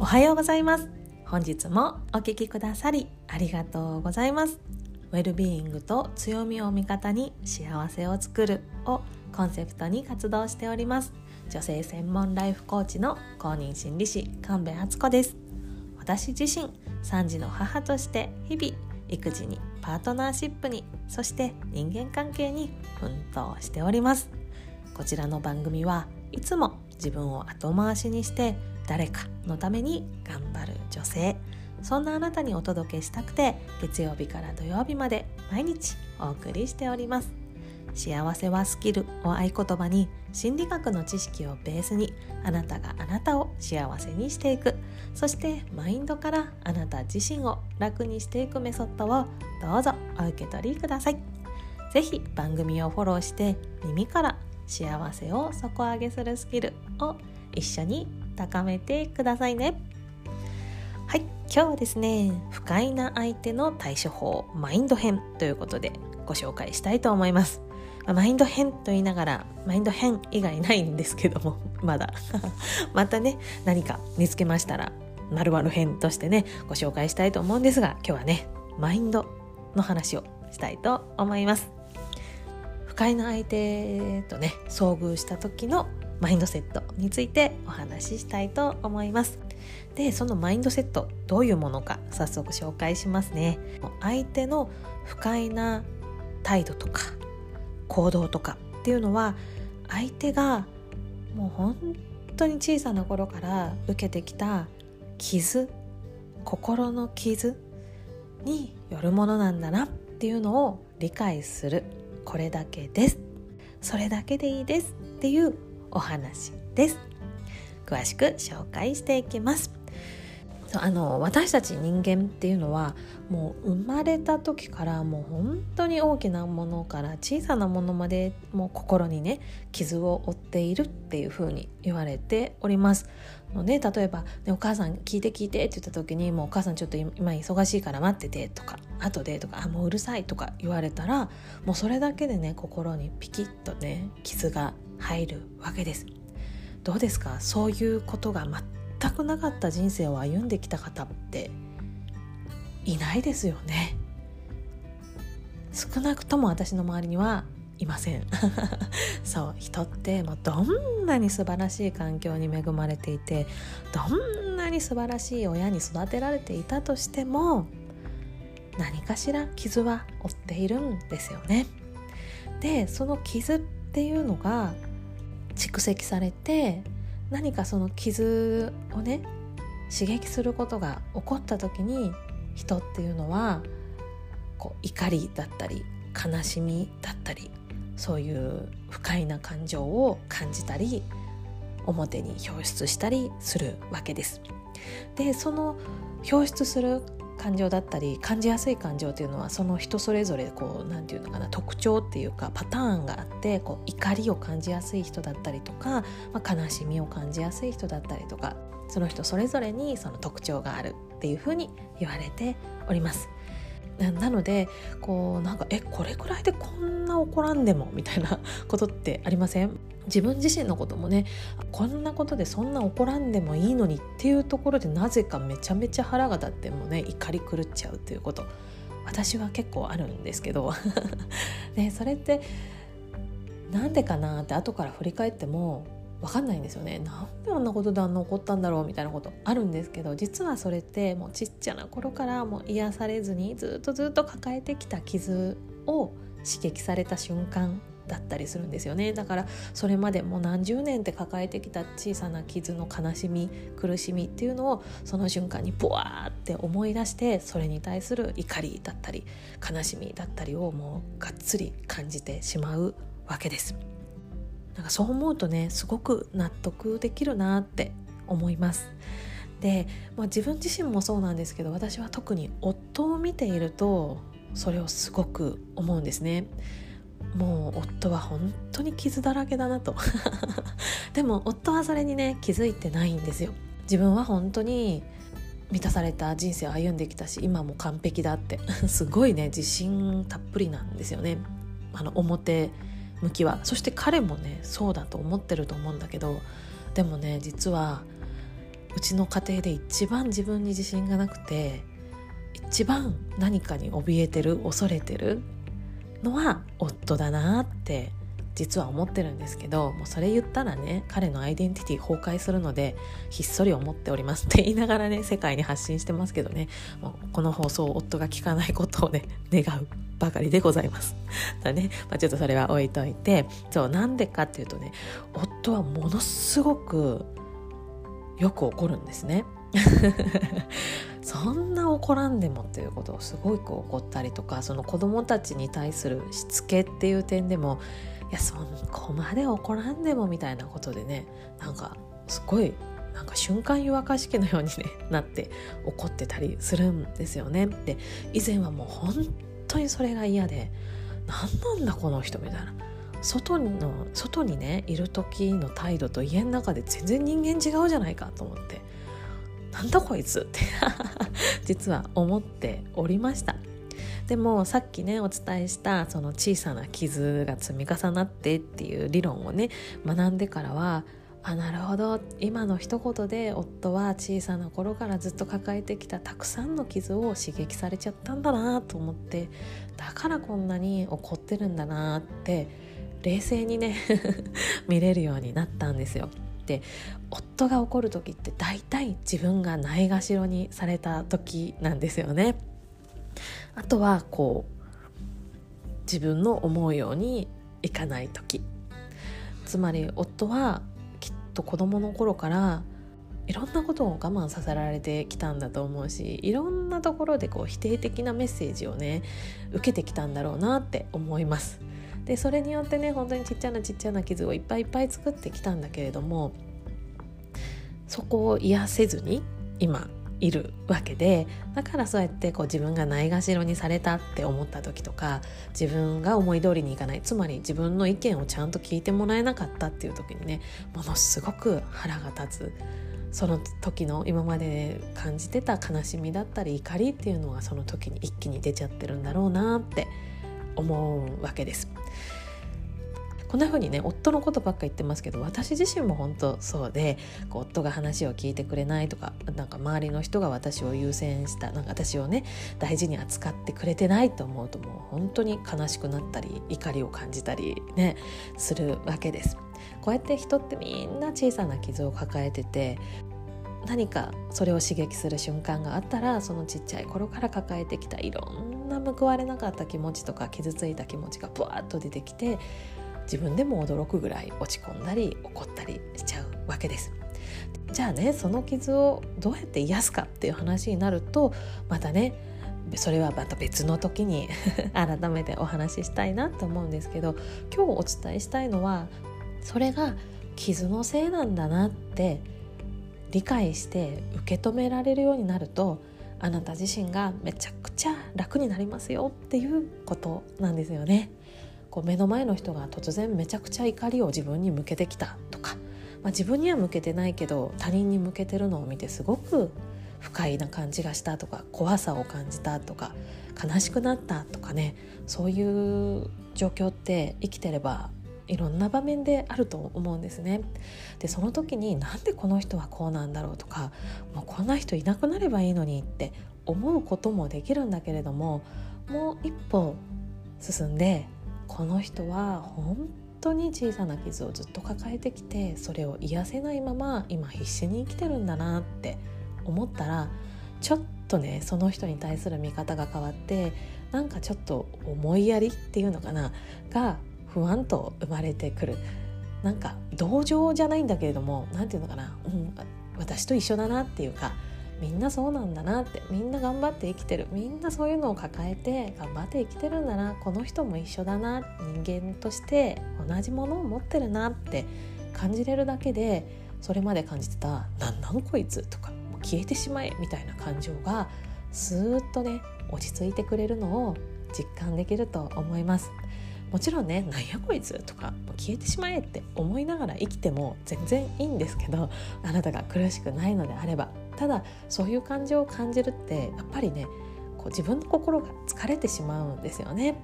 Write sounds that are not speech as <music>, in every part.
おはようございます。本日もお聞きくださりありがとうございます。ウェルビーイングと強みを味方に幸せを作るをコンセプトに活動しております。女性専門ライフコーチの公認心理師神戸敦子です。私自身3児の母として日々育児にパートナーシップにそして人間関係に奮闘しております。こちらの番組はいつも自分を後回しにして誰かのために頑張る女性。そんなあなたにお届けしたくて月曜日から土曜日まで毎日お送りしております。幸せはスキルを合言葉に心理学の知識をベースにあなたがあなたを幸せにしていく。そしてマインドからあなた自身を楽にしていくメソッドをどうぞお受け取りください。是非番組をフォローして耳から幸せを底上げするスキルを一緒に高めてくださいね。はい今日はですね不快な相手の対処法マインド編ということでご紹介したいと思います。マインド編と言いながらマインド編以外ないんですけども <laughs> まだ。<laughs> またね何か見つけましたら丸々編としてねご紹介したいと思うんですが今日はねマインドの話をしたいと思います。不快な相手とね遭遇した時のマインドセットについてお話ししたいと思います。でそのマインドセットどういうものか早速紹介しますね。相手の不快な態度とか行動とかっていうのは相手がもう本当に小さな頃から受けてきた傷心の傷によるものなんだなっていうのを理解する。これだけです。それだけでいいですっていうお話です。詳しく紹介していきます。あの私たち人間っていうのはもう生まれた時からもう本当に大きなものから小さなものまでもう心にね傷を負っているっていうふうに言われておりますので例えば、ね「お母さん聞いて聞いて」って言った時に「もうお母さんちょっと今忙しいから待ってて」とか「後で」とか「あもううるさい」とか言われたらもうそれだけでね心にピキッとね傷が入るわけです。どうですか？そういうことが全くなかった人生を歩んできた方っていないですよね少なくとも私の周りにはいません <laughs> そう人ってもうどんなに素晴らしい環境に恵まれていてどんなに素晴らしい親に育てられていたとしても何かしら傷は負っているんですよね。でその傷っていうのが蓄積されて何かその傷をね刺激することが起こった時に人っていうのはこう怒りだったり悲しみだったりそういう不快な感情を感じたり表に表出したりするわけです。でその表出する感情だったり感じやすい感情っていうのはその人それぞれこう何て言うのかな特徴っていうかパターンがあってこう怒りを感じやすい人だったりとか、まあ、悲しみを感じやすい人だったりとかその人それぞれにその特徴があるっていうふうに言われております。なのでこうなんかえこれくらいでこんな怒らんでもみたいな <laughs> ことってありません？自分自身のこともねこんなことでそんな怒らんでもいいのにっていうところでなぜかめちゃめちゃ腹が立ってもね怒り狂っちゃうっていうこと私は結構あるんですけど。<laughs> ね、それってなんでかなって後から振り返っても分かんないんですよねなんであんなことであんな怒ったんだろうみたいなことあるんですけど実はそれってもうちっちゃな頃からもう癒されずにずっとずっと抱えてきた傷を刺激された瞬間だったりするんですよねだからそれまでもう何十年って抱えてきた小さな傷の悲しみ苦しみっていうのをその瞬間にボワーって思い出してそれに対する怒りだったり悲しみだったりをもうがっつり感じてしまうわけです。なんかそう思うとねすごく納得できるなって思います。で、まあ、自分自身もそうなんですけど私は特に夫を見ているとそれをすごく思うんですね。もう夫は本当に傷だらけだなと <laughs> でも夫はそれにね気づいてないんですよ自分は本当に満たされた人生を歩んできたし今も完璧だって <laughs> すごいね自信たっぷりなんですよねあの表向きは。そして彼もねそうだと思ってると思うんだけどでもね実はうちの家庭で一番自分に自信がなくて一番何かに怯えてる恐れてるのは夫だなって実は思ってるんですけどもうそれ言ったらね彼のアイデンティティ崩壊するのでひっそり思っておりますって言いながらね世界に発信してますけどねもうこの放送を夫が聞かないことをね <laughs> 願うばかりでございます。<laughs> だね、まあ、ちょっとそれは置いといてそうなんでかっていうとね夫はものすごくよく怒るんですね。<laughs> そんな怒らんでもっていうことをすごく怒ったりとかその子供たちに対するしつけっていう点でもいやそこまで怒らんでもみたいなことでねなんかすごいなんか瞬間湯沸かし器のように、ね、<laughs> なって怒ってたりするんですよね。で以前はもう本当にそれが嫌で何なんだこの人みたいな。外の外にねいる時の態度と家の中で全然人間違うじゃないかと思ってなんだこいつって <laughs> 実は思っておりましたでもさっきねお伝えしたその小さな傷が積み重なってっていう理論をね学んでからはあなるほど今の一言で夫は小さな頃からずっと抱えてきたたくさんの傷を刺激されちゃったんだなと思ってだからこんなに怒ってるんだなって冷静にね <laughs> 見れるようになったんですよ。って夫が怒る時って大体自分がないがしろにされた時なんですよね。あとはこう自分の思うようにいかない時つまり夫はきっと子供の頃からいろんなことを我慢させられてきたんだと思うしいろんなところでこう否定的なメッセージをね受けてきたんだろうなって思います。でそれによってね本当にちっちゃなちっちゃな傷をいっぱいいっぱい作ってきたんだけれどもそこを癒せずに今いるわけでだからそうやってこう自分がないがしろにされたって思った時とか自分が思い通りにいかないつまり自分の意見をちゃんと聞いてもらえなかったっていう時にねものすごく腹が立つその時の今まで感じてた悲しみだったり怒りっていうのがその時に一気に出ちゃってるんだろうなって思うわけです。こんな風にね夫のことばっか言ってますけど私自身も本当そうでこう夫が話を聞いてくれないとかなんか周りの人が私を優先したなんか私をね大事に扱ってくれてないと思うともう本当に悲しくなったり怒りを感じたりねするわけです。こうやって人ってみんな小さな傷を抱えてて何かそれを刺激する瞬間があったらそのちっちゃい頃から抱えてきたいろんな報われなかった気持ちとか傷ついた気持ちがブワーッと出てきて自分でも驚くぐらい落ち込んだり怒ったりしちゃうわけです。じゃあねその傷をどうやって癒すかっていう話になるとまたねそれはまた別の時に <laughs> 改めてお話ししたいなと思うんですけど今日お伝えしたいのはそれが傷のせいなんだなって理解して受け止められるようになるとあなた自身がめちゃくちゃ楽になりますよっていうことなんですよね。こう目の前の人が突然めちゃくちゃ怒りを自分に向けてきたとか、まあ、自分には向けてないけど他人に向けてるのを見てすごく不快な感じがしたとか怖さを感じたとか悲しくなったとかねそういう状況って生きてればいろんな場面であると思うんですね。でその時になんでこの人はこうなんだろうとかもうこんな人いなくなればいいのにって思うこともできるんだけれどももう一歩進んでこの人は本当に小さな傷をずっと抱えてきてそれを癒せないまま今必死に生きてるんだなって思ったらちょっとねその人に対する見方が変わってなんかちょっと思いやりっていうのかなが不安と生まれてくる。なんか同情じゃないんだけれども何て言うのかな、うん、私と一緒だなっていうかみんなそうなんだなってみんな頑張って生きてるみんなそういうのを抱えて頑張って生きてるんだなこの人も一緒だな人間として同じものを持ってるなって感じれるだけでそれまで感じてた「なんなんこいつ」とか「消えてしまえ」みたいな感情がスーッとね落ち着いてくれるのを実感できると思います。もちろんね「なんやこいつ」とか「消えてしまえ」って思いながら生きても全然いいんですけどあなたが苦しくないのであればただそういう感情を感じるってやっぱりねこう自分の心が疲れてしまうんですよね。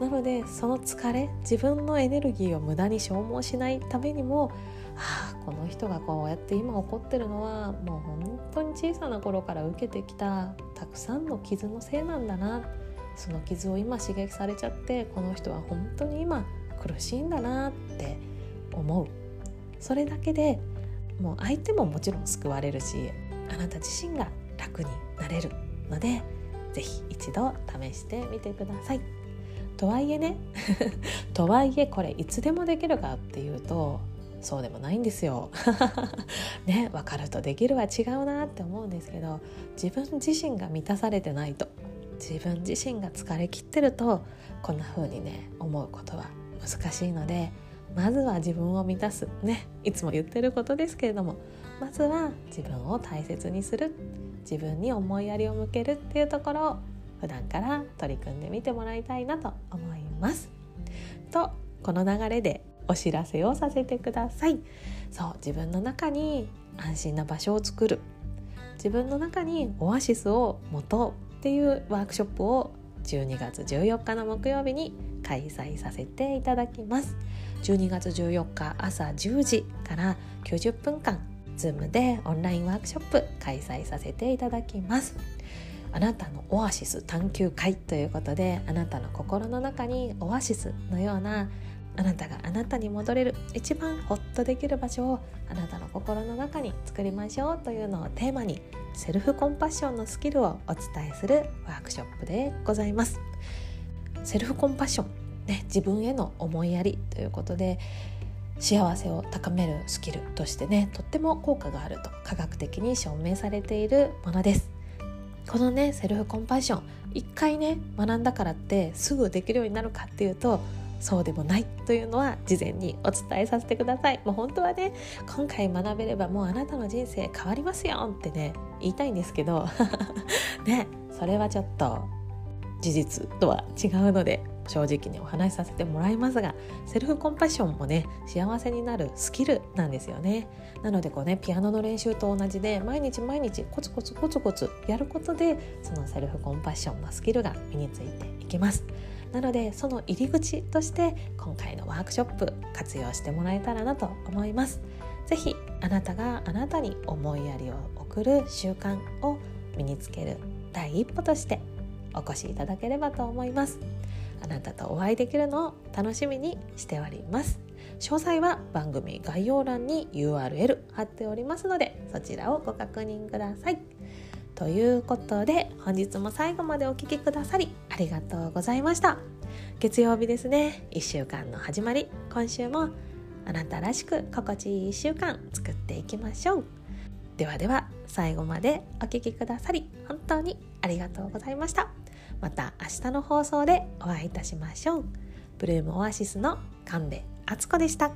なのでその疲れ自分のエネルギーを無駄に消耗しないためにもああこの人がこうやって今起こってるのはもう本当に小さな頃から受けてきたたくさんの傷のせいなんだなその傷を今刺激されちゃってこの人は本当に今苦しいんだなって思う。それだけでもう相手ももちろん救われるしあなた自身が楽になれるので是非一度試してみてください。とはいえね <laughs> とはいえこれいつでもできるかっていうとそうでもないんですよ。<laughs> ね分かるとできるは違うなって思うんですけど自分自身が満たされてないと自分自身が疲れきってるとこんな風にね思うことは難しいのでまずは自分を満たす。ね。いつも言ってることですけれども。まずは自分を大切にする。自分に思いやりを向ける。っていうところを普段から取り組んでみてもらいたいなと思います。とこの流れでお知らせをさせてください。そう自分の中に安心な場所を作る。自分の中にオアシスを持とうっていうワークショップを12月14日の木曜日に開催させていただきます。12月14日朝10時から90分間 Zoom でオンラインワークショップ開催させていただきます。あなたのオアシス探求会ということであなたの心の中にオアシスのようなあなたがあなたに戻れる一番ホッとできる場所をあなたの心の中に作りましょうというのをテーマにセルフコンパッションのスキルをお伝えするワークショップでございます。セルフコンパッション、ね、自分への思いやりということで幸せを高めるスキルとしてねとっても効果があると科学的に証明されているものです。このねセルフコンパッション一回ね学んだからってすぐできるようになるかっていうとそうでもないというのは事前にお伝えさせてください。もう本当はね今回学べればもうあなたの人生変わりますよってね言いたいんですけど <laughs> ねそれはちょっと事実とは違うので正直にお話しさせてもらいますがセルフコンパッションもね幸せになるスキルなんですよね。なのでこうねピアノの練習と同じで毎日毎日コツコツコツコツやることでそのセルフコンパッションのスキルが身についていきます。なのでその入り口として今回のワークショップ活用してもらえたらなと思います。是非あなたがあなたに思いやりを送る習慣を身につける第一歩としてお越しいただければと思います。あなたとお会いできるのを楽しみにしております。詳細は番組概要欄に URL 貼っておりますのでそちらをご確認くださいということで本日も最後までお聴きくださりありがとうございました。月曜日ですね。1週間の始まり。今週もあなたらしく心地いい1週間作っていきましょう。ではでは最後までお聴きくださり本当にありがとうございました。また明日の放送でお会いいたしましょうブルームオアシスの神戸敦子でした。